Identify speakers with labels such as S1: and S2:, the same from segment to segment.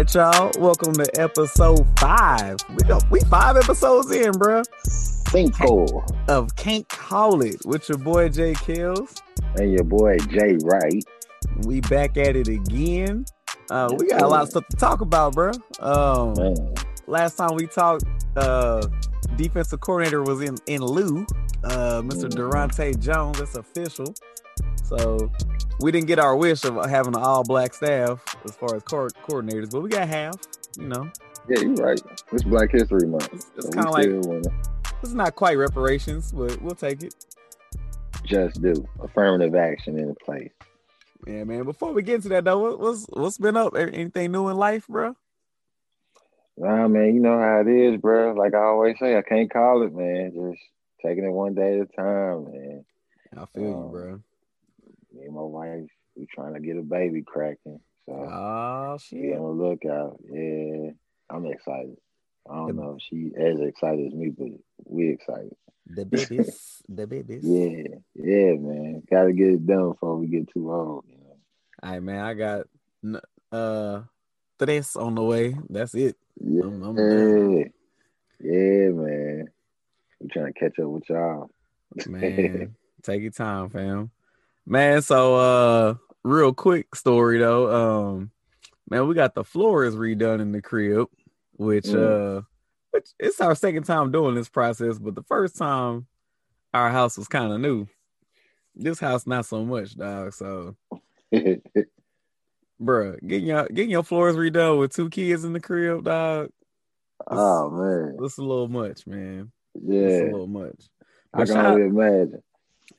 S1: Right, y'all. Welcome to episode five. We go, we five episodes in, bro.
S2: Cinco.
S1: Of Can't Call It with your boy Jay Kills.
S2: And your boy Jay Wright.
S1: We back at it again. Uh, we got a lot of stuff to talk about, bro. Um,
S2: Man.
S1: last time we talked, uh, defensive coordinator was in in lieu, uh, Mr.
S2: Mhm.
S1: Daronte Jones. That's official. So we didn't get our wish of having an all black staff as far as co- coordinators, but we got half. You know,
S2: Yeah, you're right. It's Black History Month.
S1: it's, it's
S2: So
S1: kind of like
S2: wanna
S1: it's not quite reparations, but we'll take it.
S2: just do affirmative action in place.
S1: Yeah, man. Before we get into that though, what, what's what's been up? Anything new in life, bro?
S2: Nah, man, you know how it is, bro. Like I always say, I can't call it, man. Just taking it one day at a time, man.
S1: I feel you,
S2: Um,
S1: bro.
S2: Me and my wife, we trying to get a baby cracking. So
S1: Oh
S2: be on the lookout. Yeah, I'm excited. I don't
S1: The-
S2: know if she as excited as me, but we excited.
S1: The babies, the babies.
S2: Yeah, yeah, man. Got to get it done before we get too old. You know.
S1: All right, man. I got uh tres on the way. That's it.
S2: Yeah,
S1: I'm- I'm
S2: yeah, man. We trying to catch up with y'all.
S1: Man, take your time, fam. Man, so uh real quick story though. Um man, we got the floors redone in the crib, which
S2: Mm.
S1: uh which it's our second time doing this process, but the first time our house was kind of new. This house not so much, dog. So bruh, getting your getting your floors redone with two kids in the crib, dog.
S2: oh man,
S1: That's a little much, man. It's a
S2: yeah.
S1: little much.
S2: I can only imagine.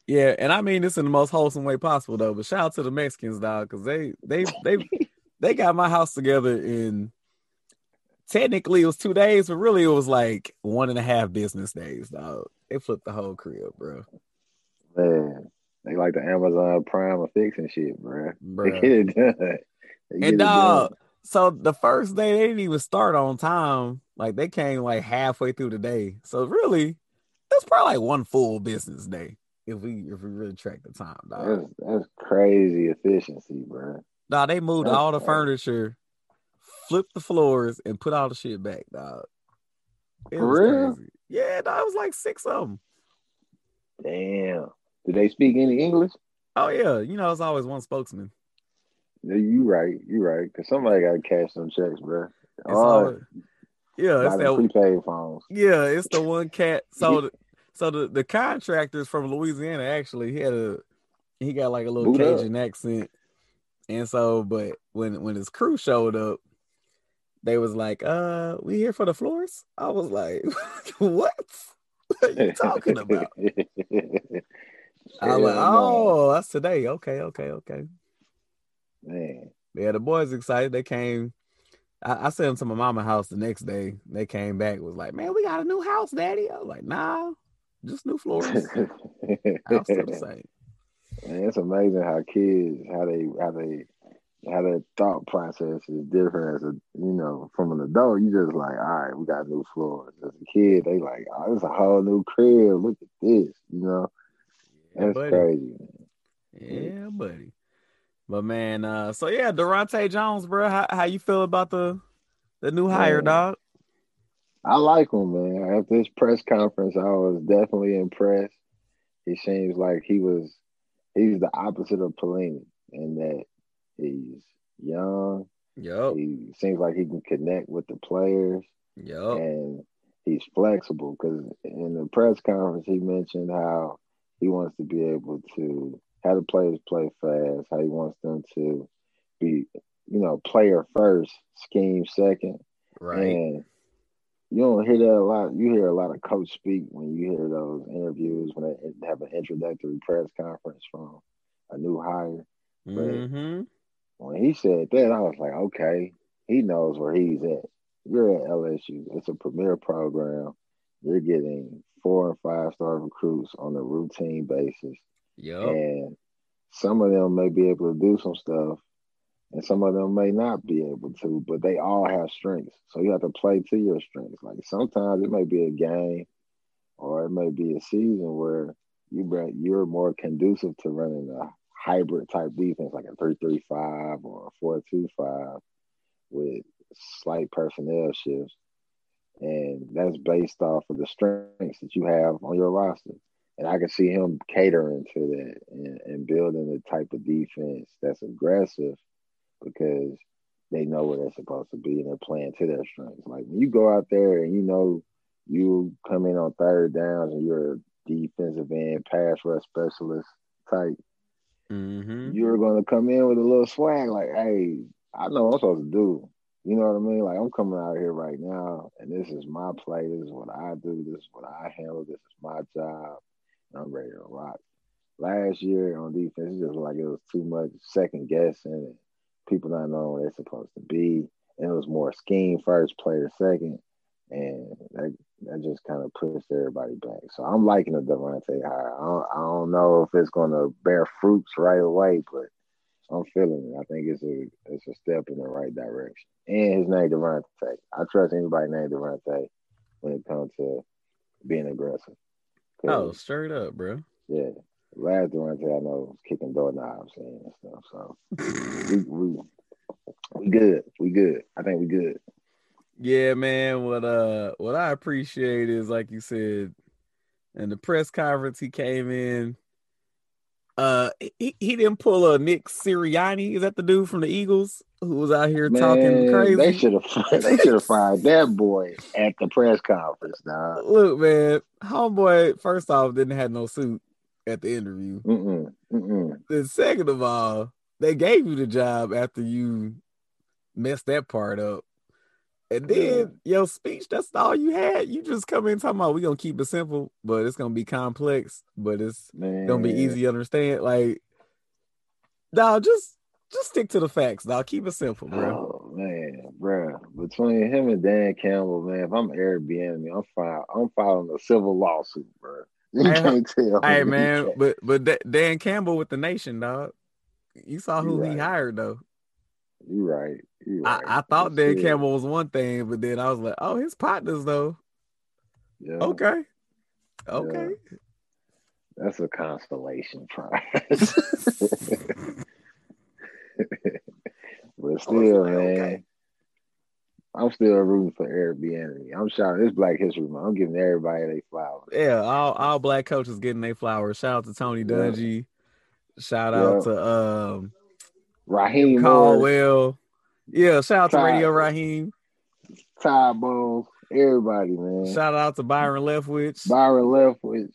S1: Yeah, and I mean this in the most wholesome way possible though. But shout out to the Mexicans, dog, because they they they they got my house together in technically it was two days, but really it was like one and a half business days, dog. They flipped the whole crib, bro.
S2: Man, they like the Amazon Prime of fixing shit, bro. They
S1: Bruh.
S2: get it done. They get
S1: And dog, so the first day they didn't even start on time. Like they came like halfway through the day. So really, that's probably like one full business day if we if we really track the time, dog.
S2: That's that's crazy efficiency, bro.
S1: Nah, they moved
S2: That's
S1: all the
S2: right.
S1: furniture, flipped the floors, and put all the shit back, dog. It
S2: For real?
S1: crazy. Yeah, dog, it was like six of them.
S2: Damn. Did they speak any English?
S1: Oh yeah, you know, it's always one spokesman.
S2: Yeah, You right, you right. Cause somebody got to cash some checks, bro.
S1: It's
S2: Oh,
S1: always, yeah, it's that.
S2: prepaid phones.
S1: Yeah, it's the one cat. So, so the the contractors from Louisiana actually he had a he got like a little
S2: Boot up.
S1: Cajun accent, and so but when when his crew showed up, they was like, "Uh, we here for the floors." I was like, "What? What are you talking about?" I was like, "Oh, that's today. Okay, okay, okay."
S2: man.
S1: Yeah, the boys excited. They came. I, I sent them to my mama house the next day. They came back was like, "Man, we got a new house, Daddy." I was like, "Nah, just new floors. Still the same."
S2: It's amazing how kids how they how they how their thought process is different as a you know from an adult you just like all right we got new floors as a kid they like oh it's a whole new crib look at this you know
S1: Yeah,
S2: that's
S1: buddy.
S2: crazy
S1: Yeah, buddy. But man, uh, so yeah, Daronte Jones, bro. How how you feel about the the new hire,
S2: Man.
S1: dog?
S2: I like him man after this press conference I was definitely impressed he seems like he was he's the opposite of Pelini in that he's young
S1: Yup.
S2: he seems like he can connect with the players
S1: Yup.
S2: and he's flexible because in the press conference he mentioned how he wants to be able to how the players play fast, how he wants them to be, you know, player first, scheme second.
S1: Right.
S2: And you don't hear that a lot. You hear a lot of coach speak when you hear those interviews when they have an introductory press conference from a new hire. But
S1: Mm-hmm.
S2: when he said that, I was like, okay, he knows where he's at. You're at LSU. It's a premier program. You're getting four and five star recruits on a routine basis.
S1: Yep.
S2: And some of them may be able to do some stuff, and some of them may not be able to, but they all have strengths. So you have to play to your strengths. Like sometimes it may be a game or it may be a season where you bring- you're more conducive to running a hybrid type defense like a 3-3-5 or a 4-2-5 with slight personnel shifts. And that's based off of the strengths that you have on your roster. And I can see him catering to that and, and building the type of defense that's aggressive because they know where they're supposed to be and they're playing to their strengths. Like when you go out there and you know you come in on third downs and you're a defensive end pass rush specialist type,
S1: Mm-hmm.
S2: you're gonna come in with a little swag, like, hey, I know what I'm supposed to do. You know what I mean? Like I'm coming out here right now, and this is my play. This is what I do. This is what I handle. This is my job. And I'm ready to rock. Last year on defense, it just like it was too much second guessing and people not knowing where they're supposed to be. And it was more scheme first, player second. And that that just kind of pushed everybody back. So I'm liking the Devontae hire. I don't, I don't know if it's going to bear fruits right away, but I'm feeling it. I think it's a it's a step in the right direction. And his name Devontae. I trust anybody named Devontae when it comes to being aggressive.
S1: Oh, straight up, bro.
S2: yeah. Last Devontae I know was kicking doorknobs and stuff. So we we we good. We good. I think we good.
S1: Yeah, man. What uh what I appreciate is like you said, in the press conference he came in. Uh he, he didn't pull a Nick Sirianni. Is that the dude from the Eagles who was out here talking crazy?
S2: They should have they should have fired that boy at the press conference, dog.
S1: Look, man, homeboy, first off, didn't have no suit at the interview.
S2: Mm-mm, mm-mm.
S1: Then second of all, they gave you the job after you messed that part up. And then your speech, that's all you had. You just come in talking about we're gonna keep it simple, but it's gonna be complex, but it's
S2: Man.
S1: gonna be easy to understand. Like, dog, just just stick to the facts, dog. Keep it simple, bro.
S2: Oh man, bro. Between him and Dan Campbell, man, if I'm Airbnb, I'm fine. I'm filing a civil lawsuit, bro. You
S1: Hey,
S2: can't tell.
S1: Hey man, but but Da- Dan Campbell with the nation, dog. You saw who he.
S2: Oh,
S1: hired though.
S2: you right. You right.
S1: I, I thought
S2: But
S1: Dan
S2: still,
S1: Campbell was one thing, but then I was like, oh, his partners though.
S2: Yeah,
S1: Okay. Okay.
S2: that's a constellation prize. but still,
S1: like,
S2: man.
S1: okay.
S2: I'm still rooting for Airbnb. I'm shouting this Black History Month. I'm giving everybody their flowers.
S1: Yeah, all all black coaches getting their flowers. Shout out to Tony
S2: Yeah.
S1: Dungy. Shout out
S2: Yeah.
S1: to um
S2: Raheem Morris,
S1: Caldwell. Yeah, shout out to Radio Raheem.
S2: Ty Bowles, everybody, man.
S1: Shout out to Byron Leftwich.
S2: Byron Leftwich.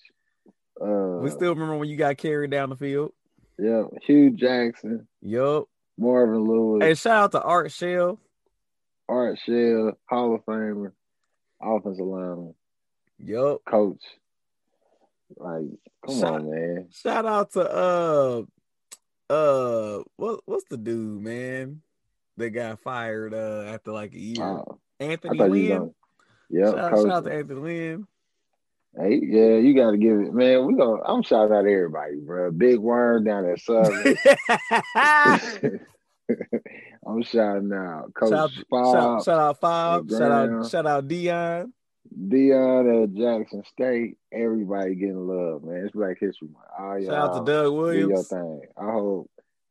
S2: Uh,
S1: We still remember when you got carried down the field.
S2: yeah, Hue Jackson,
S1: Yup.
S2: Marvin Lewis,
S1: Hey, shout out to Art Shell.
S2: Art Shell, Hall of Famer, offensive lineman,
S1: Yup.
S2: coach. Like, come
S1: Shout-
S2: on, man.
S1: Shout out to uh uh what what's the dude, man? That got fired uh after like a year.
S2: Wow.
S1: Anthony Lynn.
S2: Yep,
S1: shout,
S2: coach.
S1: shout out to Anthony Lynn.
S2: Hey, yeah, you got to give it, man. We go. I'm shouting out everybody, bro. Big Worm down at Southern. I'm shouting out Coach
S1: shout,
S2: Bob,
S1: shout, shout out Fob. Shout out shout out Deion.
S2: Deion at Jackson State. Everybody getting love, man. It's Black History Month. All y'all
S1: Shout out to Doug
S2: do your thing. I hope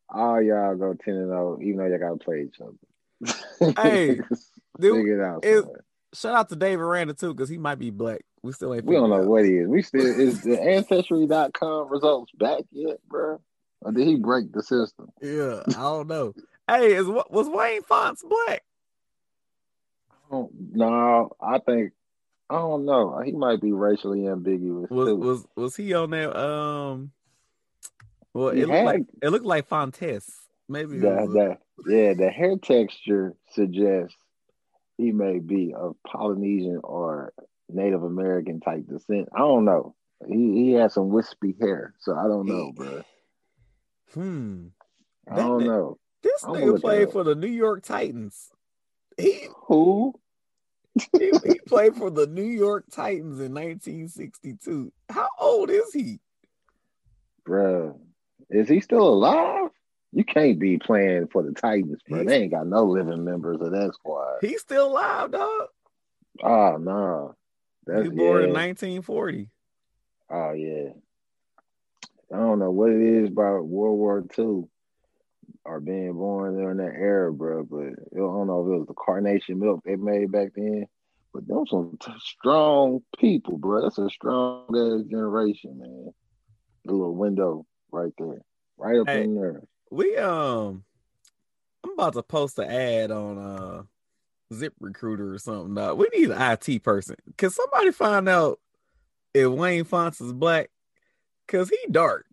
S2: all y'all go ten and zero, even though y'all gotta play each other.
S1: Hey, dude,
S2: figure it out.
S1: it- Shout out to Dave Aranda too, because he might be black. We still ain't
S2: We don't know
S1: out.
S2: what he is. We still is the ancestry.com results back yet, bro? Or did he break the system?
S1: Yeah, I don't know. hey, is what was Wayne Fontes black?
S2: Don't- No, I think I don't know. He might be racially ambiguous
S1: Was
S2: too.
S1: was was he on there? Um, well,
S2: He
S1: it looked
S2: had-
S1: like it looked like Fontes. Maybe
S2: the, the, yeah, the hair texture suggests he may be of Polynesian or Native American type descent. I don't know. He he has some wispy hair, so I don't know, bro.
S1: Hmm.
S2: I
S1: That
S2: don't know.
S1: This
S2: I'm
S1: nigga played for the New York Titans. He,
S2: Who?
S1: he he played for the New York Titans in 1962. How old is he?
S2: Bruh, is he still alive? You can't be playing for the Titans, bro.
S1: He's-
S2: They ain't got no living members of that squad.
S1: He's still alive, dog.
S2: Oh no,
S1: He
S2: that's
S1: was born in 1940.
S2: Oh ah, yeah. I don't know what it is about World War II or being born during that era, bro. But I don't know if it was the carnation milk they made back then. But them some t- strong people, bro. That's a strong ass generation, man. The little window right there, right up
S1: Hey.
S2: in there.
S1: We um, I'm about to post an ad on uh, Zip Recruiter or something. Dog. We need an IT person. Can somebody find out if Wayne Fontes is black? Cause he dark.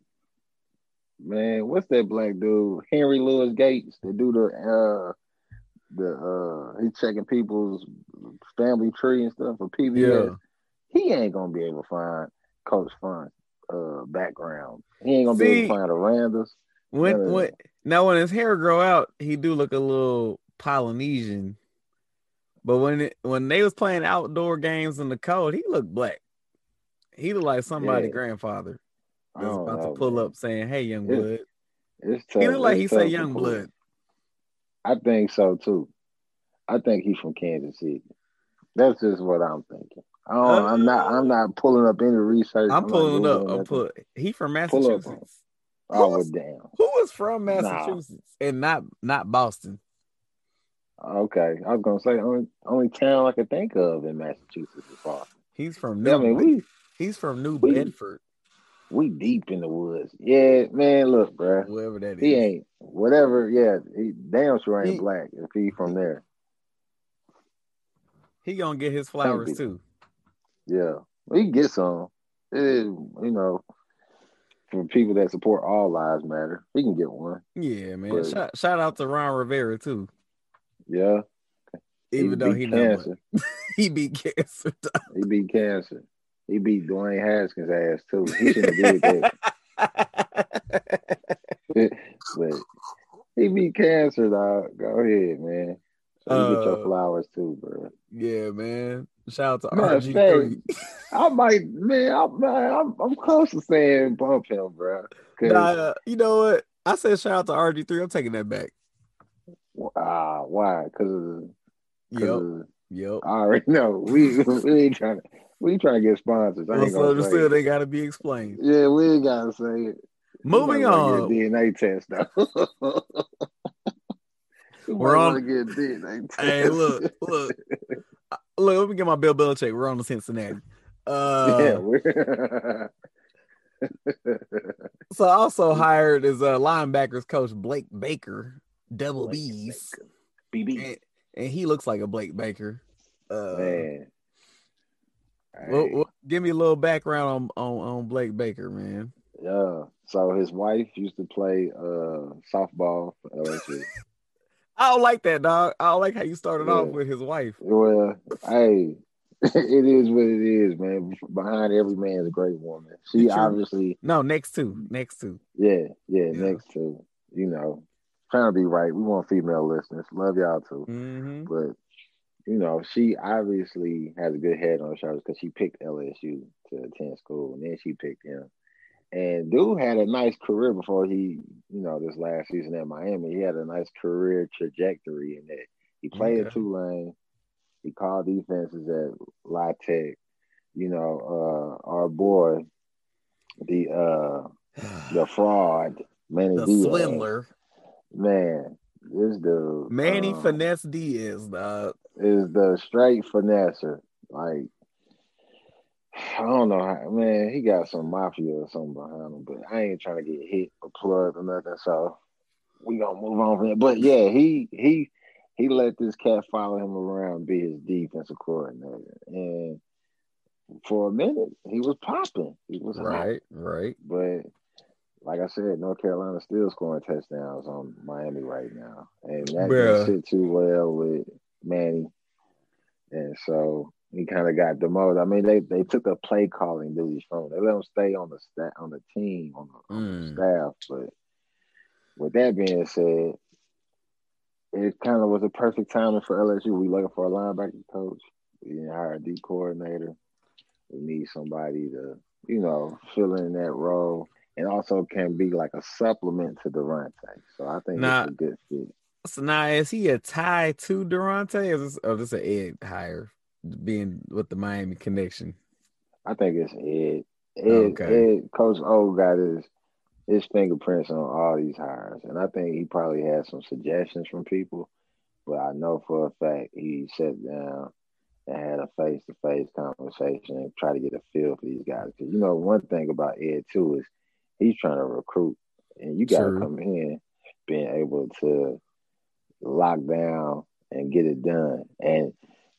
S2: Man, what's that black dude? Henry Louis Gates. They do the uh the uh he checking people's family tree and stuff for PBS.
S1: Yeah.
S2: He ain't gonna be able to find Coach Fon's uh background. He ain't gonna be able to find Aranda's.
S1: When
S2: Yeah.
S1: when now when his hair grow out, he do look a little Polynesian. But when it, when they was playing outdoor games in the cold, he looked black. He looked like somebody's
S2: Yeah.
S1: grandfather that's about
S2: know,
S1: to pull
S2: man.
S1: up saying, "Hey, young
S2: Yeah.
S1: blood."
S2: It's tough.
S1: He look like
S2: It's
S1: he
S2: to
S1: young blood.
S2: I think so too. I think he's from Kansas City. That's just what I'm thinking. I don't, I'm not. Uh, I'm not pulling up any research.
S1: I'm
S2: not
S1: pulling up. I'm pull. He from Massachusetts.
S2: Oh,
S1: is-
S2: damn.
S1: Who is from
S2: Nah.
S1: Massachusetts and not not Boston?
S2: Okay, I was gonna say only only town I could think of in Massachusetts is Boston.
S1: He's from
S2: Yeah,
S1: New.
S2: I mean we
S1: he's from New
S2: we-
S1: Bedford,
S2: we deep in the woods. Yeah, man. Look, bruh.
S1: whoever that is.
S2: He ain't whatever. Yeah, he damn sure ain't
S1: He-
S2: black if he from there.
S1: He gonna get his flowers
S2: be.
S1: too.
S2: Yeah, He can get some. It you know, for people that support all lives matter, we can get one.
S1: Yeah, man.
S2: But-
S1: shout, shout out to Ron Rivera too.
S2: Yeah,
S1: Even though
S2: beat
S1: he
S2: cancer,
S1: he beat cancer.
S2: he beat cancer. He beat Dwayne Haskins' ass too. He shouldn't have did that, but he beat cancer, dog. Go ahead, man. So you get your
S1: Uh,
S2: flowers too, bro.
S1: yeah, man. Shout out to
S2: Matter
S1: RG3.
S2: I might, man. I, man I'm, I'm close to saying bump him, bro.
S1: Nah, uh, you know what? I said shout out to RG3. I'm taking that back.
S2: Ah, why? Because
S1: Yep. Yep.
S2: I already know we we ain't trying to we trying to get sponsors. I ain't gonna say it.
S1: they gotta be explained.
S2: Yeah, we ain't gotta say it.
S1: Moving on.
S2: A DNA test though. We
S1: We're on-
S2: Get a DNA test.
S1: Hey, look, look. Uh, Look, let me get my Bill Belichick. We're on the Cincinnati. Uh,
S2: yeah, we're
S1: So also hired is uh, linebackers coach Blake Baker, double
S2: Blake
S1: B's,
S2: BB
S1: and, and he looks like a Blake Baker. Uh,
S2: man.
S1: Well, well, give me a little background on, on on Blake Baker, man.
S2: yeah. So his wife used to play uh softball for LSU.
S1: I don't like that, dog. I don't like how you started off with his wife.
S2: Well, hey, it is what it is, man. Behind every man is a great woman. She obviously,
S1: No, next two, next two.
S2: yeah, yeah,
S1: Yeah.
S2: next to, you know, trying to be right. We want female listeners. Love y'all too.
S1: Mm-hmm.
S2: But, you know, she obviously has a good head on her shoulders because she picked LSU to attend school and then she picked him. And dude had a nice career before he, you know, this last season at Miami. He had a nice career trajectory in that he played at
S1: Okay.
S2: Tulane. He called defenses at La Tech. You know, uh, our boy, the uh, the fraud, Manny
S1: the
S2: Diaz.
S1: swindler,
S2: Man, this dude,
S1: Manny
S2: um,
S1: Finesse Diaz, dog.
S2: Is the straight finesser. Like, I don't know how, man, he got some mafia or something behind him, but I ain't trying to get hit or plugged or nothing. So we gonna move on from it. But yeah, he he he let this cat follow him around, be his defensive coordinator, and for a minute he was popping. He was hot.
S1: Right, right.
S2: But like I said, North Carolina still scoring touchdowns on Miami right now, and that
S1: Bruh.
S2: doesn't sit too well with Manny. and so he kind of got demoted. I mean, they they took the play calling duties from him. They let him stay on the stat on the team on the, on the
S1: Mm.
S2: staff, but with that being said, it kind of was a perfect timing for LSU. We looking for a linebacker coach. We didn't hire a D coordinator. We need somebody to, you know, fill in that role and also can be like a supplement to the Daronte. So I think it's a good fit.
S1: So now is he a tie to Daronte? Or is this, or this an Ed hire being with the Miami connection?
S2: I think it's Ed. Ed,
S1: Okay.
S2: Ed Coach O got his his fingerprints on all these hires, and I think he probably had some suggestions from people. But I know for a fact he sat down and had a face to face conversation and try to get a feel for these guys. Because you know, one thing about Ed too is he's trying to recruit, and you got to come in being able to lock down and get it done. And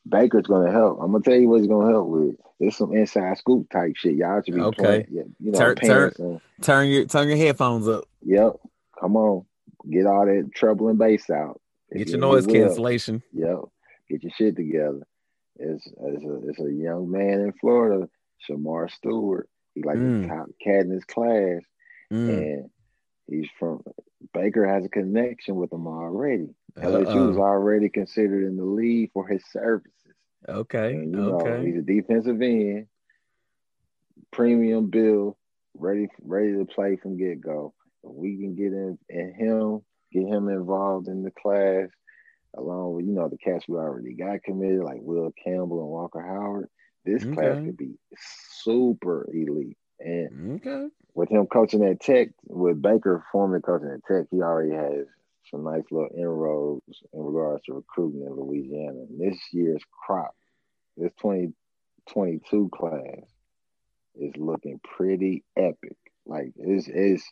S2: Baker's gonna help. I'm gonna tell you what he's gonna help with. There's some inside scoop type shit. Y'all should be
S1: Okay.
S2: playing. You know,
S1: Turn- turn-
S2: some.
S1: Turn your turn your headphones up.
S2: Yep. Come on. Get all that treble and bass out.
S1: Get
S2: you
S1: your noise
S2: will.
S1: cancellation.
S2: Yep. Get your shit together. It's, it's, a, it's a young man in Florida, Shemar Stewart. He like
S1: Mm.
S2: the top cat in his class.
S1: Mm.
S2: And he's from Baker has a connection with him already. LSU is
S1: Uh-oh.
S2: already considered in the league for his services.
S1: Okay.
S2: And you know, he's a defensive end, premium bill, ready ready to play from get go. We can get in and him, get him involved in the class, along with you know the cats we already got committed, like Will Campbell and Walker Howard. This class could be super elite. And
S1: Okay.
S2: With him coaching at Tech, with Baker formerly coaching at Tech, he already has some nice little inroads in regards to recruiting in Louisiana. And this year's crop, this 2022 class, is looking pretty epic. Like it's it's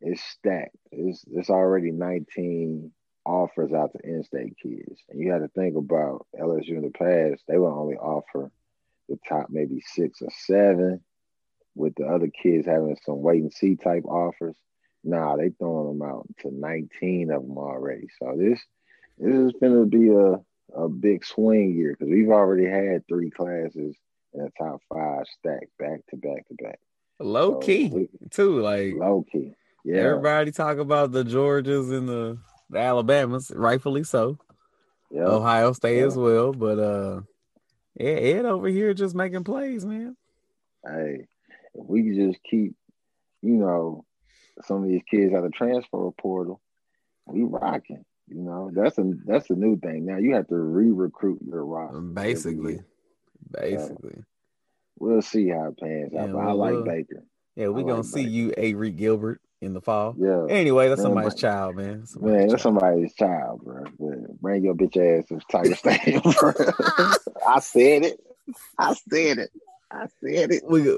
S2: it's stacked. It's it's already 19 offers out to in-state kids, and you have to think about LSU in the past. They would only offer the top maybe six or seven with the other kids having some wait and see type offers. Nah, they throwing them out to 19 of them already. So this this is going to be a, a big swing year because we've already had three classes in the top five stacked back to back to back.
S1: Low
S2: So
S1: key
S2: we-
S1: too. Like
S2: Low key. Yeah.
S1: everybody talk about the Georgias and the, the Alabamas, rightfully so.
S2: yeah.
S1: Ohio State
S2: Yeah.
S1: as well. But uh yeah, Ed over here just making plays, man.
S2: Hey, if we could just keep, you know, some of these kids out of transfer portal, we rocking. You know, that's a that's a new thing. Now you have to re-recruit your roster.
S1: Basically. Basically.
S2: We'll see how it pans out.
S1: Yeah,
S2: but I like Baker.
S1: Yeah, we
S2: I
S1: gonna
S2: like
S1: see
S2: Baker.
S1: you, Avery Gilbert, in the fall.
S2: Yeah.
S1: Anyway, that's
S2: Man,
S1: somebody's child, man. Somebody's
S2: Man, that's
S1: child.
S2: somebody's child, bro. But bring your bitch ass to Tiger Stadium, bro. I said it. I said it. I said it.
S1: we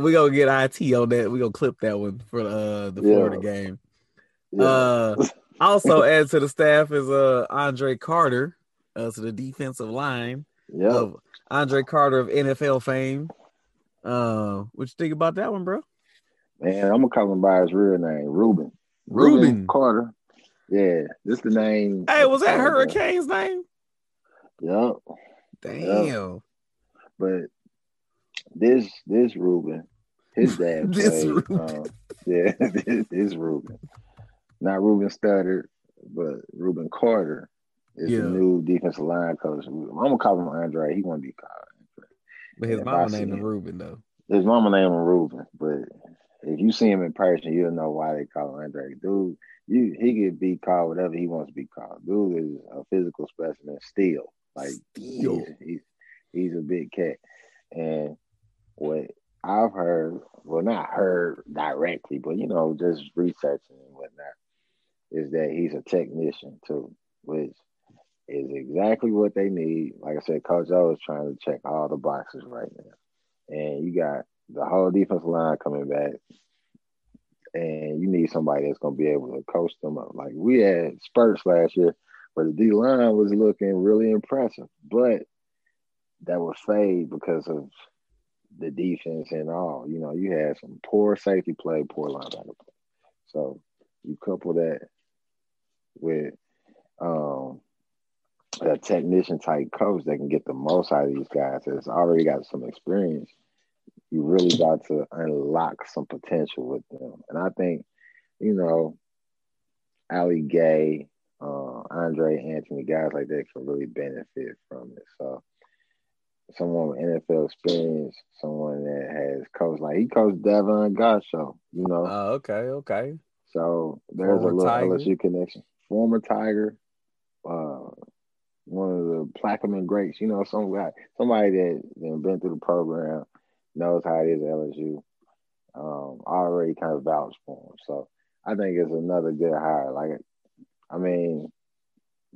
S1: we gonna get IT on that. We gonna clip that one for uh the
S2: Yeah.
S1: Florida game.
S2: Yeah.
S1: Uh, also add to the staff is uh Andre Carter, uh, to the defensive line
S2: Yeah,
S1: of Andre Carter of NFL fame. Uh, what you think about that one, bro?
S2: Man, I'm gonna call him by his real name, Ruben.
S1: Ruben.
S2: Carter. Yeah, this the name.
S1: Hey, was that. Hurricane's name?
S2: Yep.
S1: Damn.
S2: But this this Ruben, his dad
S1: This
S2: played.
S1: Ruben.
S2: Um, yeah, this, this Ruben, not Ruben Studdard, but Ruben Carter is
S1: Yeah.
S2: the new defensive line coach. I'm gonna call him Andre. He want to be called. Andre.
S1: But his
S2: I
S1: mama named
S2: him.
S1: Ruben though.
S2: His mama named him Ruben, but if you see him in person, you'll know why they call him Andre. Dude, you he could be called whatever he wants to be called. Dude is a physical specimen still. Like
S1: Still.
S2: he's, he's he's a big cat. And what I've heard, well not heard directly, but you know, just researching and whatnot, is that he's a technician too, which is exactly what they need. Like I said, Coach O is trying to check all the boxes right now and you got the whole defensive line coming back, and you need somebody that's gonna be able to coach them up. Like we had spurts last year where the D line was looking really impressive, but that was fade because of the defense and all. You know, you had some poor safety play, poor linebacker play. So you couple that with um a technician type coach that can get the most out of these guys that's already got some experience, you really got to unlock some potential with them. And I think, you know, Ali Gaye, uh, Andre Anthony, guys like that can really benefit from it. So someone with NFL experience, someone that has coached like he coached Davon Godchaux, you know.
S1: Oh, okay, okay.
S2: So there's Former a little Tiger. LSU connection. Former Tiger, uh, one of the Plaquemine greats, you know, somebody somebody that that been through the program, knows how it is at LSU. Um, already kind of vouched for him. So I think it's another good hire. Like, I mean,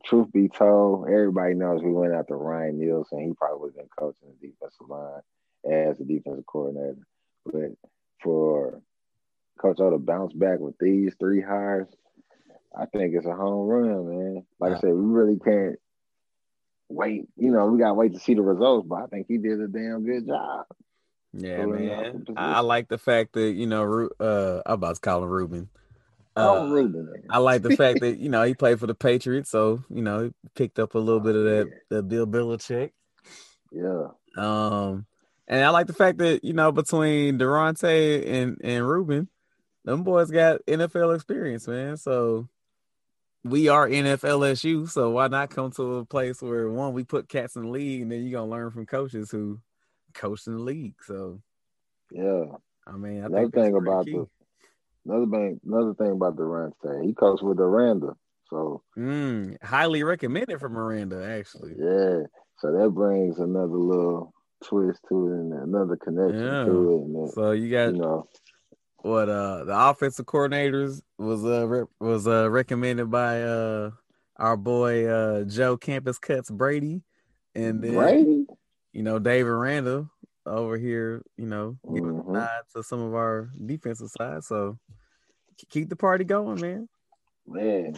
S2: truth be told, everybody knows we went after Ryan Nielsen. He probably would have been coaching the defensive line as a defensive coordinator. But for Coach O to bounce back with these three hires, I think it's a home run, man. Like I said, we really can't wait. You know, we gotta wait to see the results, but I think he did a damn good job.
S1: Yeah, man. I like the fact that you know, uh, I'm about to call him Ruben.
S2: Uh, Ruben.
S1: I like the fact that you know he played for the Patriots, so you know he picked up a little bit of that, that Bill Belichick.
S2: Yeah.
S1: Um, and I like the fact that you know between Daronte and and Ruben, them boys got NFL experience, man. So we are NFLSU, so why not come to a place where one we put cats in the league, and then you're gonna learn from coaches who coach in the league. So
S2: yeah,
S1: I mean, I
S2: another thing about key. the another thing, another thing about Daronte, he coached with Aranda, so
S1: mm, highly recommended for Miranda, actually.
S2: Yeah, so that brings another little twist to it and another connection yeah. to it. And
S1: so you got you know what uh the offensive coordinators was uh was uh recommended by uh our boy uh Joe Campus Cuts Brady and then
S2: Brady
S1: you know, Dave Aranda over here, you know, giving mm-hmm. nod to some of our defensive side. So keep the party going, man.
S2: Man,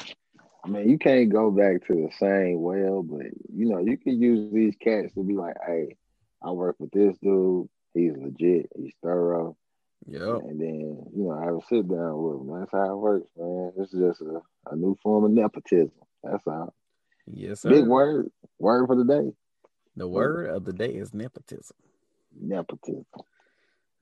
S2: I mean, you can't go back to the same well, but you know, you can use these cats to be like, hey, I work with this dude. He's legit. He's thorough.
S1: Yeah.
S2: And then, you know, I have a sit down with him. That's how it works, man. This is just a, a new form of nepotism. That's all.
S1: Yes, sir.
S2: Big word. Word for the day.
S1: The word of the day is nepotism.
S2: Nepotism.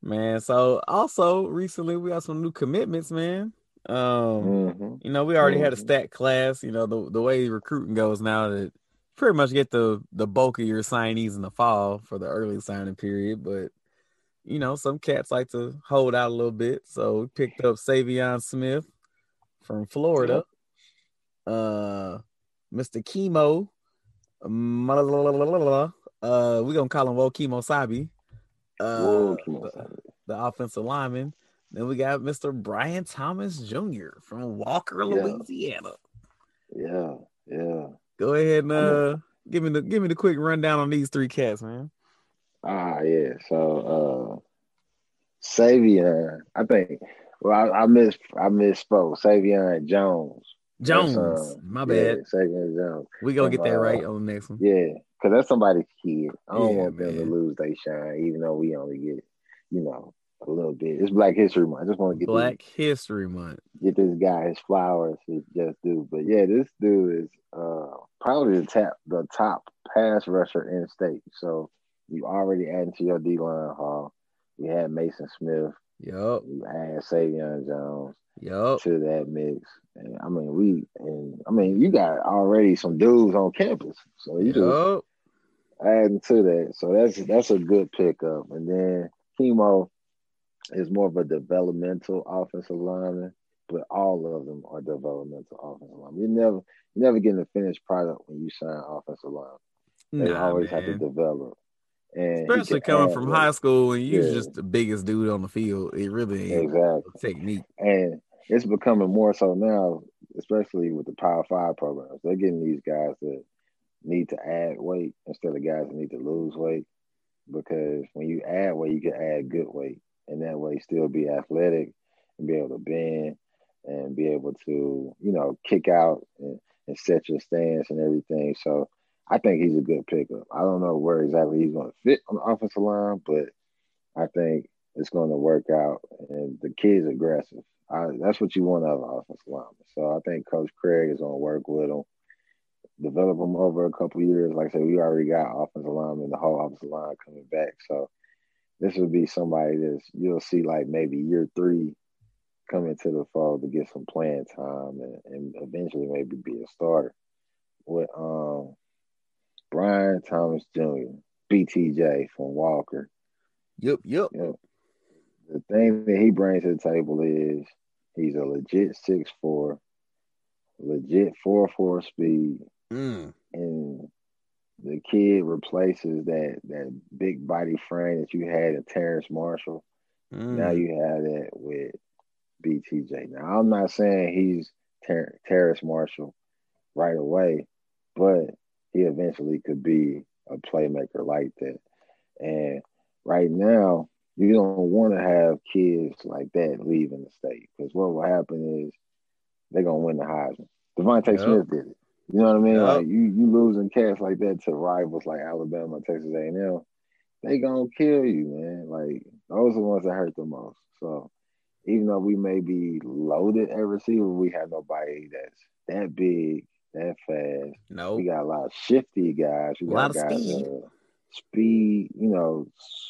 S1: Man, so also recently we got some new commitments, man. Um, mm-hmm. you know, we already mm-hmm. had a mm-hmm. stat class, you know, the the way recruiting goes now that pretty much get the the bulk of your signees in the fall for the early signing period, but you know, some cats like to hold out a little bit. So we picked up Saivion Smith from Florida. Yep. Uh Mr. Chemo uh, we're gonna call him Wokimo Sabi. Uh, the, the, offensive lineman. Then we got Mr. Brian Thomas Jr. from Walker, Louisiana.
S2: Yeah, yeah.
S1: Go ahead and uh, give me the give me the quick rundown on these three cats, man.
S2: Ah, yeah. So, uh, Saivion, I think. Well, I, I miss I misspoke. Saivion Jones
S1: Jones. Uh, my bad.
S2: Yeah, Jones.
S1: We gonna get that uh, right on the next one.
S2: Yeah, because that's somebody's kid. I don't yeah, want them man. to lose their shine, even though we only get, you know, a little bit. It's Black History Month. I just want to get
S1: Black this, History Month.
S2: Get this guy his flowers, his just do. But yeah, this dude is uh probably the top the top pass rusher in state. So you already adding to your D line hall. You had Maason Smith.
S1: Yep.
S2: You add Saivion Jones.
S1: Yep.
S2: To that mix. And I mean, we and I mean, you got already some dudes on campus, so you yep. just adding to that. So that's that's a good pickup. And then Chemo is more of a developmental offensive lineman, but all of them are developmental offensive linemen. You never you never get a finished product when you sign offensive line. They nah, always man. have to develop.
S1: And Especially coming from high school and you're yeah. just the biggest dude on the field. It really
S2: exactly
S1: technique.
S2: And it's becoming more so now, especially with the Power Five programs. They're getting these guys that need to add weight instead of guys that need to lose weight. Because when you add weight, you can add good weight, and that way still be athletic and be able to bend and be able to, you know, kick out and, and set your stance and everything. So I think he's a good pickup. I don't know where exactly he's going to fit on the offensive line, but I think it's going to work out. And the kid's aggressive. I, that's what you want out of an offensive lineman. So I think Coach Craig is going to work with him develop them over a couple years. Like I said, we already got offensive linemen, the whole offensive line coming back. So this would be somebody that you'll see like maybe year three coming to the fall to get some playing time and, and eventually maybe be a starter. With um Brian Thomas Jr., BTJ from Walker.
S1: Yep, yep.
S2: Know, the thing that he brings to the table is he's a legit six four, legit four four speed,
S1: Mm.
S2: and the kid replaces that that big body frame that you had in Terrace Marshall.
S1: Mm.
S2: Now you have that with BTJ. Now I'm not saying he's Ter- Terrace Marshall right away, but he eventually could be a playmaker like that. And right now, you don't want to have kids like that leaving the state because what will happen is they're gonna win the Heisman. DeVonta
S1: Yep.
S2: Smith did it. You know what I mean?
S1: Yep.
S2: Like you you losing cats like that to rivals like Alabama, Texas A&M, they gonna kill you, man. Like those are the ones that hurt the most. So even though we may be loaded at receiver, we have nobody that's that big, that fast.
S1: No.
S2: We got a lot of shifty guys. We
S1: A
S2: got
S1: lot of
S2: guys
S1: speed.
S2: that speed, you know,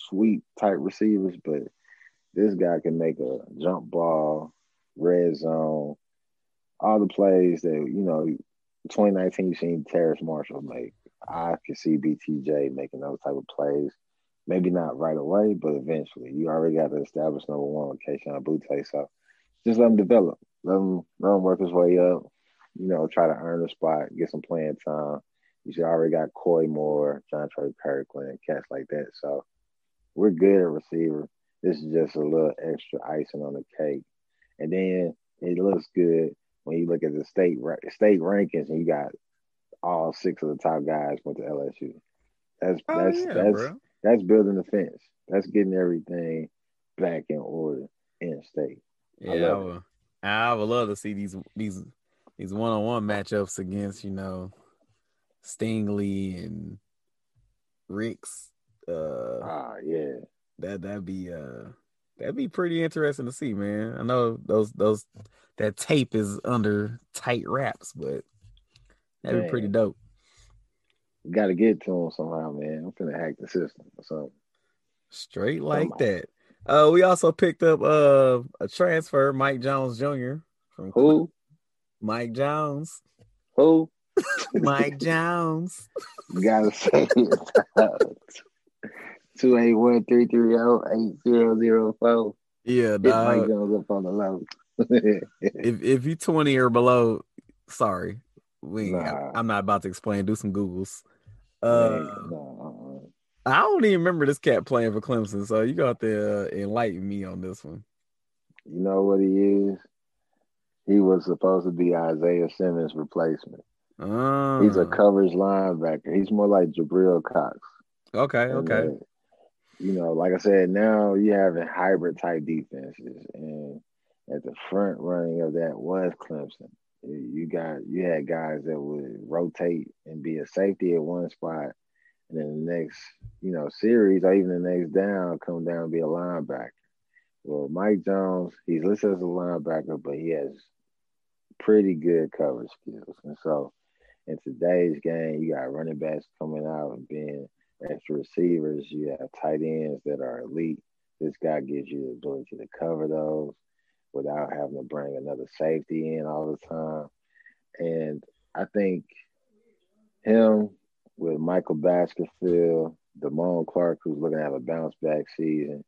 S2: sweep type receivers, but this guy can make a jump ball, red zone, all the plays that, you know, 2019 you seen Terrace Marshall make. I can see BTJ making those type of plays. Maybe not right away, but eventually. You already got to establish number one location on Boutte. So just let him develop. Let him, let him work his way up. You know, try to earn a spot, get some playing time. You already got Coy Moore, John Trey Kirkland, cats like that. So we're good at receiver. This is just a little extra icing on the cake. And then it looks good when you look at the state state rankings and you got all six of the top guys went to LSU. That's
S1: Oh,
S2: that's
S1: yeah,
S2: that's
S1: bro.
S2: that's building the fence. That's getting everything back in order in state. I
S1: Yeah, I
S2: love it.
S1: would, I would love to see these these these one on one matchups against you know Stingley and Ricks. Uh,
S2: Ah, yeah.
S1: that that'd be uh that'd be pretty interesting to see, man. I know those those that tape is under tight wraps, but that'd be pretty
S2: Man.
S1: dope.
S2: Got to get to him somehow, man. I'm gonna hack the system or something.
S1: Straight like that. Uh, we also picked up uh a transfer, Mike Jones Jr. from
S2: Who?
S1: Mike Jones.
S2: Who?
S1: Mike Jones.
S2: Gotta say it. Two eight one three three zero eight zero zero four.
S1: Yeah,
S2: Hit Mike
S1: dog.
S2: Up on the low.
S1: If if you twenty or below, sorry, we.
S2: Nah.
S1: I'm not about to explain. Do some googles. Uh,
S2: uh-uh.
S1: I don't even remember this cat playing for Clemson, so you got to uh, enlighten me on this one.
S2: You know what he is? He was supposed to be Isaiah Simmons' replacement.
S1: Uh,
S2: He's a coverage linebacker. He's more like Jabril Cox.
S1: okay,
S2: And,
S1: okay.
S2: You know, like I said, now you having hybrid type defenses, and at the front running of that was Clemson. You got you had guys that would rotate and be a safety at one spot, and then the next, you know, series or even the next down come down and be a linebacker. Well, Mike Jones, he's listed as a linebacker, but he has pretty good coverage skills, and so in today's game, you got running backs coming out and being extra receivers. You have tight ends that are elite. This guy gives you the ability to cover those without having to bring another safety in all the time. And I think him with Michael Baskerville, Damone Clark, who's looking to have a bounce back season.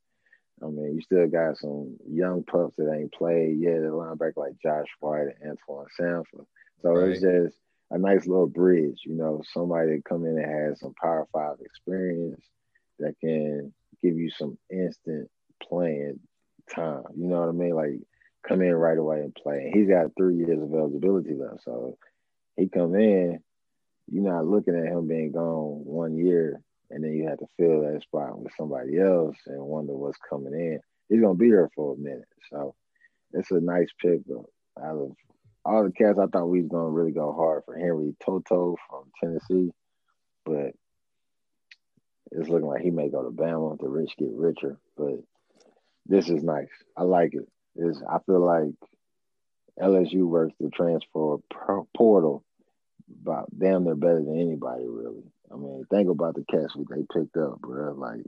S2: I mean, you still got some young pups that ain't played yet at linebacker like Josh White and Antoine Sanford. So it's just a nice little bridge, you know, somebody that come in and has some Power Five experience that can give you some instant playing time. You know what I mean? Like come in right away and play. And he's got three years of eligibility left, so he come in. You're not looking at him being gone one year, and then you have to fill that spot with somebody else and wonder what's coming in. He's gonna be there for a minute, so it's a nice pickup out of all the cats, I thought we was gonna really go hard for Henry To'oto'o from Tennessee, but it's looking like he may go to Bama. The rich get richer, but this is nice. I like it. It's, I feel like LSU works the transfer portal about damn they're better than anybody really. I mean, think about the cats what they picked up, bro. Like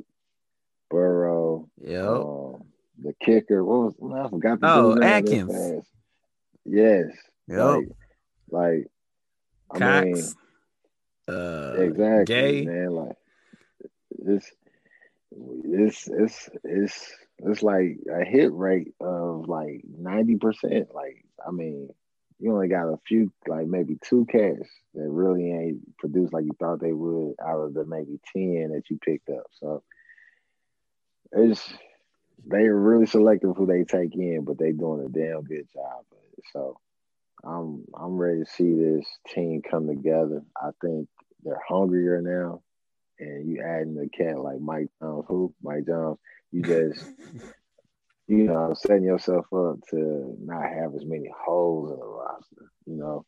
S2: Burrow,
S1: Yep.
S2: um, the kicker. What was I forgot the
S1: Oh, Atkins.
S2: Yes.
S1: Yep.
S2: Like, like I mean,
S1: uh,
S2: exactly,
S1: Gay.
S2: man. Like it's it's it's it's it's like a hit rate of like ninety percent. Like I mean, you only got a few, like maybe two cats that really ain't produced like you thought they would out of the maybe ten that you picked up. So it's they're really selective who they take in, but they doing a damn good job. Of it. So I'm I'm ready to see this team come together. I think they're hungrier now, and you adding a cat like Mike Jones, who Mike Jones, you just you know setting yourself up to not have as many holes in the roster. You know,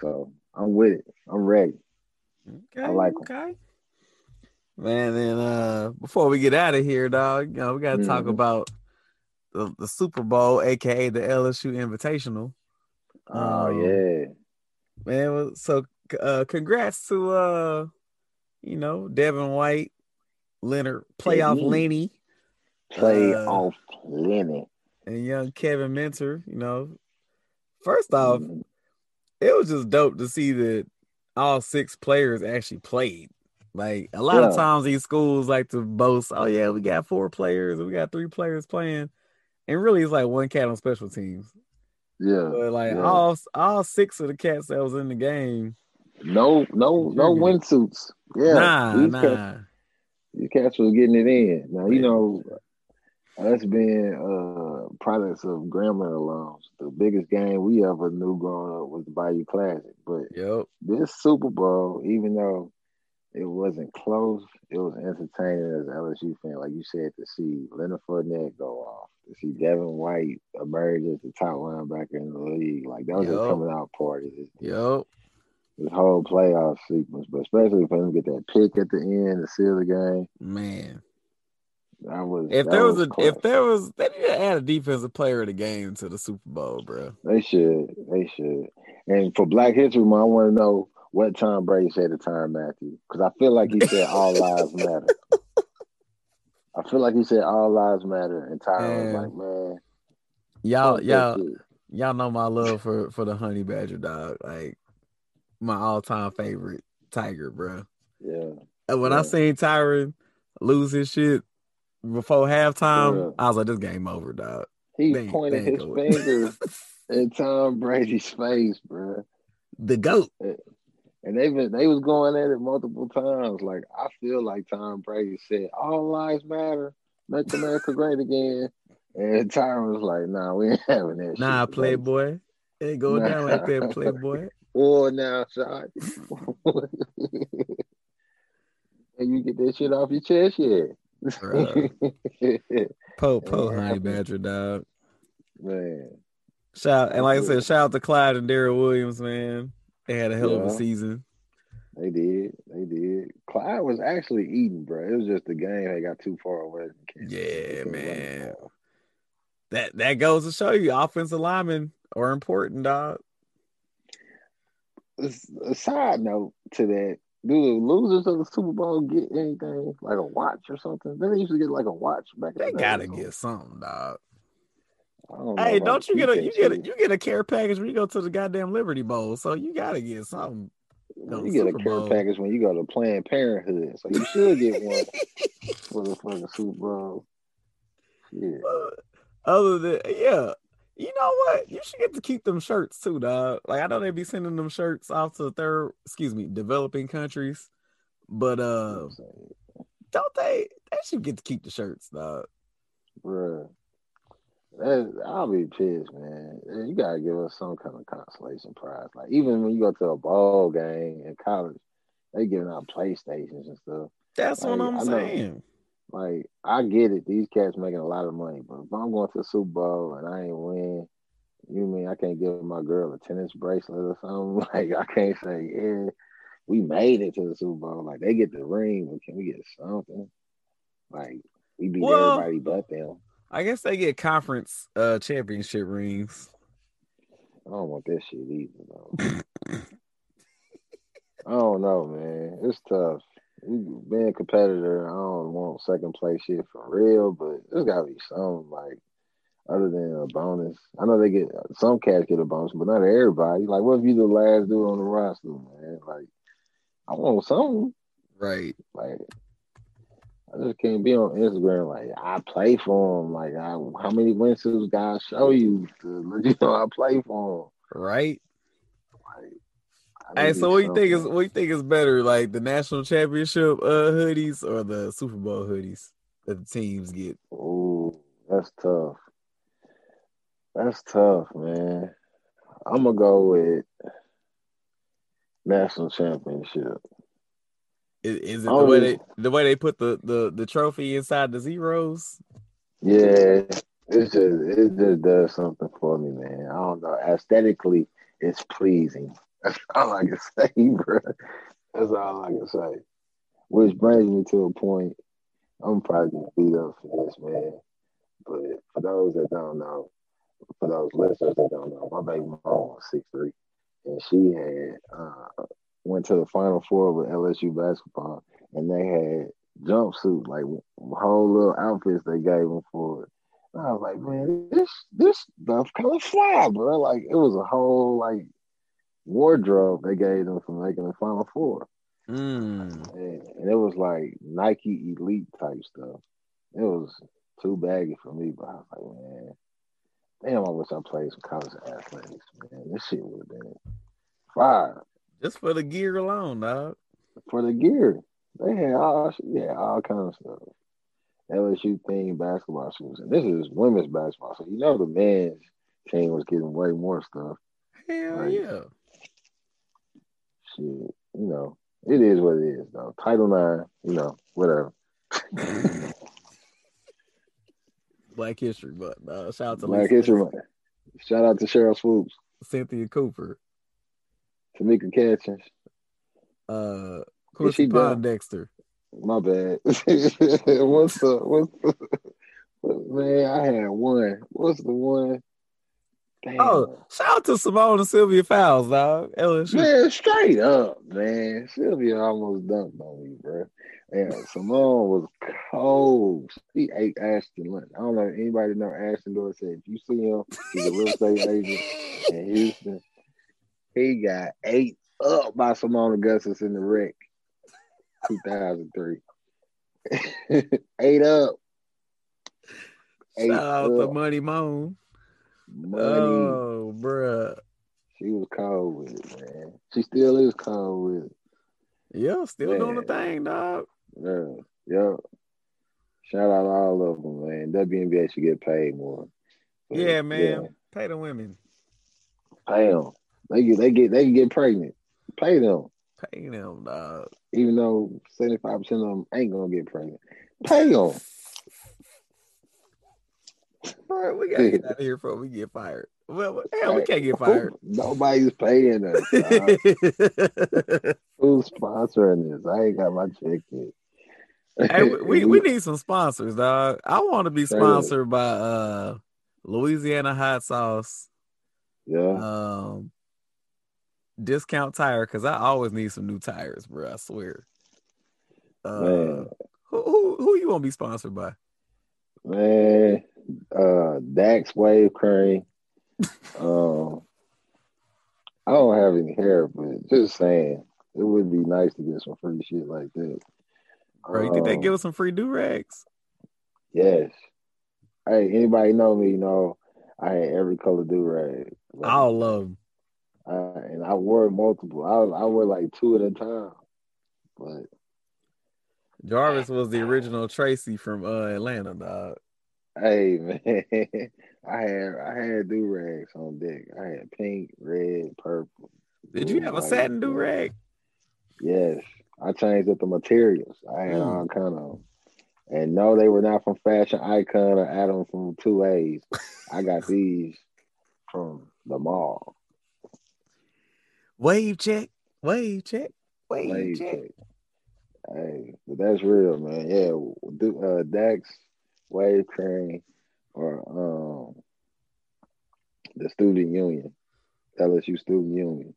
S2: so I'm with it. I'm ready.
S1: Okay,
S2: I like 'em.
S1: okay. Man, then uh before we get out of here, dog, you know, we gotta talk
S2: Mhm.
S1: about the, the Super Bowl, aka the LSU Invitational.
S2: Oh
S1: Um,
S2: yeah,
S1: Man, so uh congrats to uh you know, Devin White, Leonard, playoff
S2: Indeed.
S1: Laney,
S2: play
S1: uh,
S2: Lenny.
S1: and young Kevin Minter, you know. First off,
S2: Mhm.
S1: it was just dope to see that all six players actually played. Like a lot of times these schools like to boast, oh yeah, we got four players, we got three players playing. And really it's like one cat on special teams.
S2: Yeah,
S1: But like
S2: yeah.
S1: all all six of the cats that was in the game.
S2: no, no, no windsuits. Yeah,
S1: nah,
S2: these
S1: nah.
S2: cats These cats was getting it in. Now you know us being uh products of Grambling alums. The biggest game we ever knew growing up was the Bayou Classic. But
S1: Yep.
S2: this Super Bowl, even though it wasn't close, it was entertaining as an LSU fan. Like you said, to see Leonard Fournette go off, to see Devin White emerge as the top linebacker in the league. Like that was
S1: Yup.
S2: a coming out party.
S1: Yep.
S2: this whole playoff sequence, but especially for him to get that pick at the end to seal the game.
S1: Man.
S2: That was
S1: If there was, a
S2: clutch.
S1: if there was they need to add a defensive player of the game to the Super Bowl, bro.
S2: They should. They should. And for Black History Month, I want to know what Tom Brady said to Tyrann Mathieu because I feel like he said all lives matter. I feel like he said all lives matter, and Tyrann was like, "Man,
S1: Y'all, y'all,
S2: shit."
S1: y'all know my love for for the honey badger dog. Like my all time favorite tiger, bro.
S2: yeah,
S1: And when
S2: Yeah.
S1: I seen Tyron lose his shit before halftime,
S2: Yeah.
S1: I was like, "This game over, dog."
S2: he
S1: They
S2: pointed
S1: they
S2: his finger in Tom Brady's face, bro.
S1: the goat.
S2: And they've been they was going at it multiple times. Like I feel like Tom Brady said, "All lives matter, make America great again." And Tyrann was like, "Nah, we ain't having that."
S1: Nah,
S2: shit.
S1: playboy. It ain't going down like that, playboy.
S2: Or now, shot. and you get that shit off your chest yet?
S1: Bruh. Po po honey badger dog.
S2: Man,
S1: Shout and like I said, shout out to Clyde and Daryl Williams, man. They had a hell of a season.
S2: they did. They did. Clyde was actually eating, bro. It was just the game they got too far away.
S1: Yeah,
S2: They couldn't run the
S1: man. That that goes to show you offensive linemen are important, dog.
S2: A side note to that, do the losers of the Super Bowl get anything like a watch or something? They used to get like a watch back
S1: They gotta get something, dog.
S2: Don't
S1: Hey, don't you get a you get a you get a care package when you go to the goddamn Liberty Bowl, so you gotta get something. No,
S2: You get
S1: Super
S2: a care
S1: Bowl.
S2: package when you go to Planned Parenthood, so you should get one for the fucking Super Bowl. Yeah,
S1: Uh, Other than yeah, you know what? You should get to keep them shirts too, dog. Like I know they be sending them shirts off to third, excuse me, developing countries, but uh,
S2: what I'm saying,
S1: don't they? They should get to keep the shirts, dog.
S2: bruh. That, I'll be pissed, man. You gotta give us some kind of consolation prize. Like even when you go to a ball game in college, they giving out PlayStations and stuff.
S1: That's what I'm
S2: I know.
S1: saying.
S2: Like I get it, these cats making a lot of money, but if I'm going to the Super Bowl and I ain't win, you mean I can't give my girl a tennis bracelet or something? Like I can't say, yeah, we made it to the Super Bowl. Like they get the ring, but can we get something? Like we beat
S1: Well-
S2: everybody but them.
S1: I guess they get conference uh championship rings.
S2: I don't want that shit either though. I don't know, man. It's tough. Being a competitor, I don't want second place shit for real, but there's gotta be something like other than a bonus. I know they get some cats get a bonus, but not everybody. Like, what if you the last dude on the roster, man? Like, I want something.
S1: Right.
S2: Like, I just can't be on Instagram like I play for him. Like, I, how many wins does guys show you to let you know I play for him?
S1: Right. Hey, so what you think is what you think is better, like the national championship uh, hoodies or the Super Bowl hoodies that the teams get?
S2: Oh, that's tough. That's tough, man. I'm gonna go with national championship.
S1: Is, is it the way they the way they put the, the the trophy inside the zeros?
S2: Yeah, it just it just does something for me, man. I don't know. Aesthetically, it's pleasing. That's all I can say, bro. That's all I can say. Which brings me to a point. I'm probably gonna beat up for this, man. But for those that don't know, for those listeners that don't know, my baby mom was six three, and she had uh, went to the Final Four with LSU basketball, and they had jumpsuit like whole little outfits they gave them for it. And I was like, man, this this stuff kind of fly, bro. Like it was a whole like wardrobe they gave them for making the Final Four.
S1: Mm.
S2: And, and, it was like Nike Elite type stuff. It was too baggy for me, but I was like, man, damn, I wish I played some college athletics, man. This shit would have been fire.
S1: Just for the gear alone, dog.
S2: For the gear. They had all yeah, all kinds of stuff. LSU theme basketball shoes. And this is women's basketball. So you know the men's team was getting way more stuff.
S1: Hell like, yeah
S2: shit, you know, it is what it is, though. Title Nine, you know, whatever.
S1: Black History Month. Uh, shout out to
S2: Black Lisa History Month. Shout out to Sheryl Swoopes,
S1: Cynthia Cooper,
S2: Tamika Catchings,
S1: uh, Chrissy Dexter.
S2: My bad. what's the what's the man? I had one. What's the one?
S1: Damn. Oh, shout out to Seimone and Sylvia Fowles, dog. LSU.
S2: Man, straight up, man. Sylvia almost dunked on me, bro. Yeah, Seimone was cold. She ate Ashton Lynch. I don't know if anybody know Ashton Dorsey. If you see him, he's a real estate agent in Houston. He got ate up by Seimone Augustus in the wreck, 2003. ate up.
S1: Shout out up. to Money Moan.
S2: Money.
S1: Oh, bruh.
S2: She was cold with it, man. She still is cold with it.
S1: Yeah, still man. doing the thing, dog.
S2: Yeah, yeah. Shout out all of them, man. WNBA should get paid more.
S1: But, yeah, man. Yeah. Pay the women.
S2: Pay them. They get, they get, they can get pregnant. Pay them.
S1: Pay them, dog.
S2: Even though seventy five percent of them ain't gonna get pregnant, pay them.
S1: Bro, we gotta get out of here before we get fired. Well, hell, we can't get fired.
S2: Nobody's paying us. Who's sponsoring this? I ain't got my check
S1: yet. hey, we, we need some sponsors, dog. I want to be sponsored by uh Louisiana hot sauce.
S2: Yeah.
S1: Um discount tire because I always need some new tires, bro. I swear. Uh, Man. Who, who who you want to be sponsored by?
S2: Man, uh, Dax Wave Crane. um, I don't have any hair, but just saying, it would be nice to get some free shit like that.
S1: Bro, you um, think they give us some free do rags?
S2: Yes. Hey, anybody know me? You know, I had every color do rag.
S1: Like, All of them.
S2: Uh, and I wore multiple. I I wore like two at a time. But
S1: Jarvis was the original Tracy from uh, Atlanta, dog.
S2: Hey man, I had I had do rags on deck. I had pink, red, purple.
S1: Did you have a satin do rag?
S2: Yes, I changed up the materials. I had mm. all kind of, and no, they were not from Fashion Icon or Adam from Two A's. I got these from the mall.
S1: Wave check, wave check, wave, wave check. check.
S2: Hey, but that's real, man. Yeah, do uh, Dax Wave Crane, or um, the student union, LSU student union.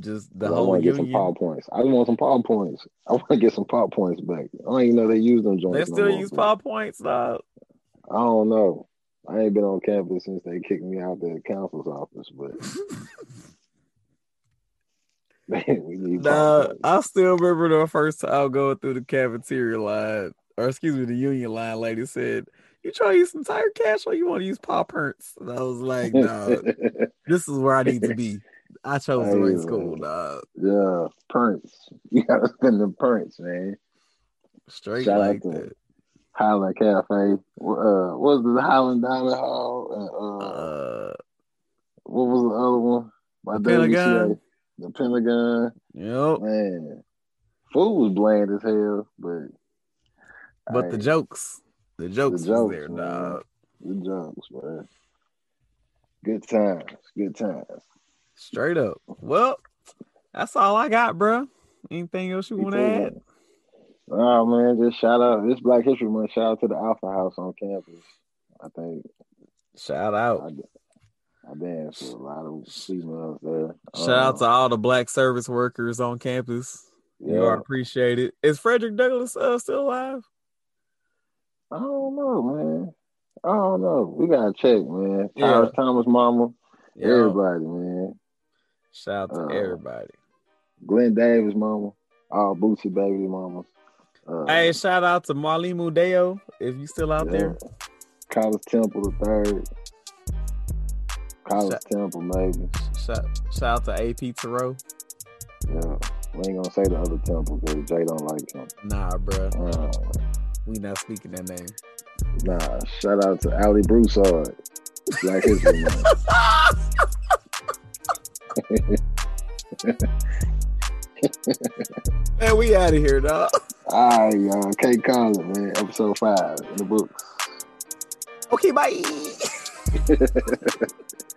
S1: Just the
S2: 'Cause I
S1: whole
S2: want to get some Paw Points. I just want some Paw Points. I want to get some Paw Points back. I don't even know they use them joints.
S1: They still
S2: more,
S1: use
S2: but
S1: Paw Points, dog.
S2: I don't know. I ain't been on campus since they kicked me out the council's office, but we need
S1: Nah. I still remember the first time going through the cafeteria line, or excuse me, the union line. Lady said, "You try to use some Tiger Cash, or you want to use paw prints?" And I was like, "Dog, this is where I need to be." I chose the right school, dog.
S2: yeah, prints. You gotta spend the prints, man.
S1: Straight
S2: Shout out
S1: like
S2: to-
S1: that.
S2: Highland Cafe. Uh, what was the Highland Dining Hall? Uh, uh,
S1: Uh,
S2: what was the other one? By
S1: The Pentagon?
S2: The Pentagon.
S1: yep.
S2: Man, food was bland as hell, but
S1: But the jokes, the jokes,
S2: jokes,
S1: there,
S2: man.
S1: dog.
S2: the jokes, man. Good times, good times.
S1: Straight up. Well, that's all I got, bro. Anything else you want to add?
S2: Oh man, just shout out. This Black History Month. Shout out to the Alpha House on campus. I think
S1: Shout out.
S2: I danced with a lot of females there.
S1: Shout out to
S2: Um,
S1: all the black service workers on campus. You
S2: yeah.
S1: are appreciated. Is Frederick Douglass uh, still alive?
S2: I don't know, man. I don't know. We gotta check, man.
S1: Yeah.
S2: Tyrus Thomas, mama,
S1: Yeah.
S2: everybody, man.
S1: Shout out to
S2: Uh,
S1: everybody.
S2: Glenn Davis, mama. All Bootsy baby, mama. Uh,
S1: Hey, shout out to Marlene Mudeo if you still out
S2: yeah.
S1: there.
S2: Collis Temple the third. Collis
S1: Shout-
S2: Temple, maybe.
S1: Shout, shout out to AP Thoreau.
S2: Yeah. We ain't gonna say the other temple because Jay don't like him.
S1: Nah, bruh.
S2: Uh,
S1: We not speaking that name.
S2: nah, shout out to Ali Broussard. Black History Month.
S1: Man, we out of here, dog.
S2: All right, y'all. Kate Collin, man. Episode five in the books.
S1: Okay, bye.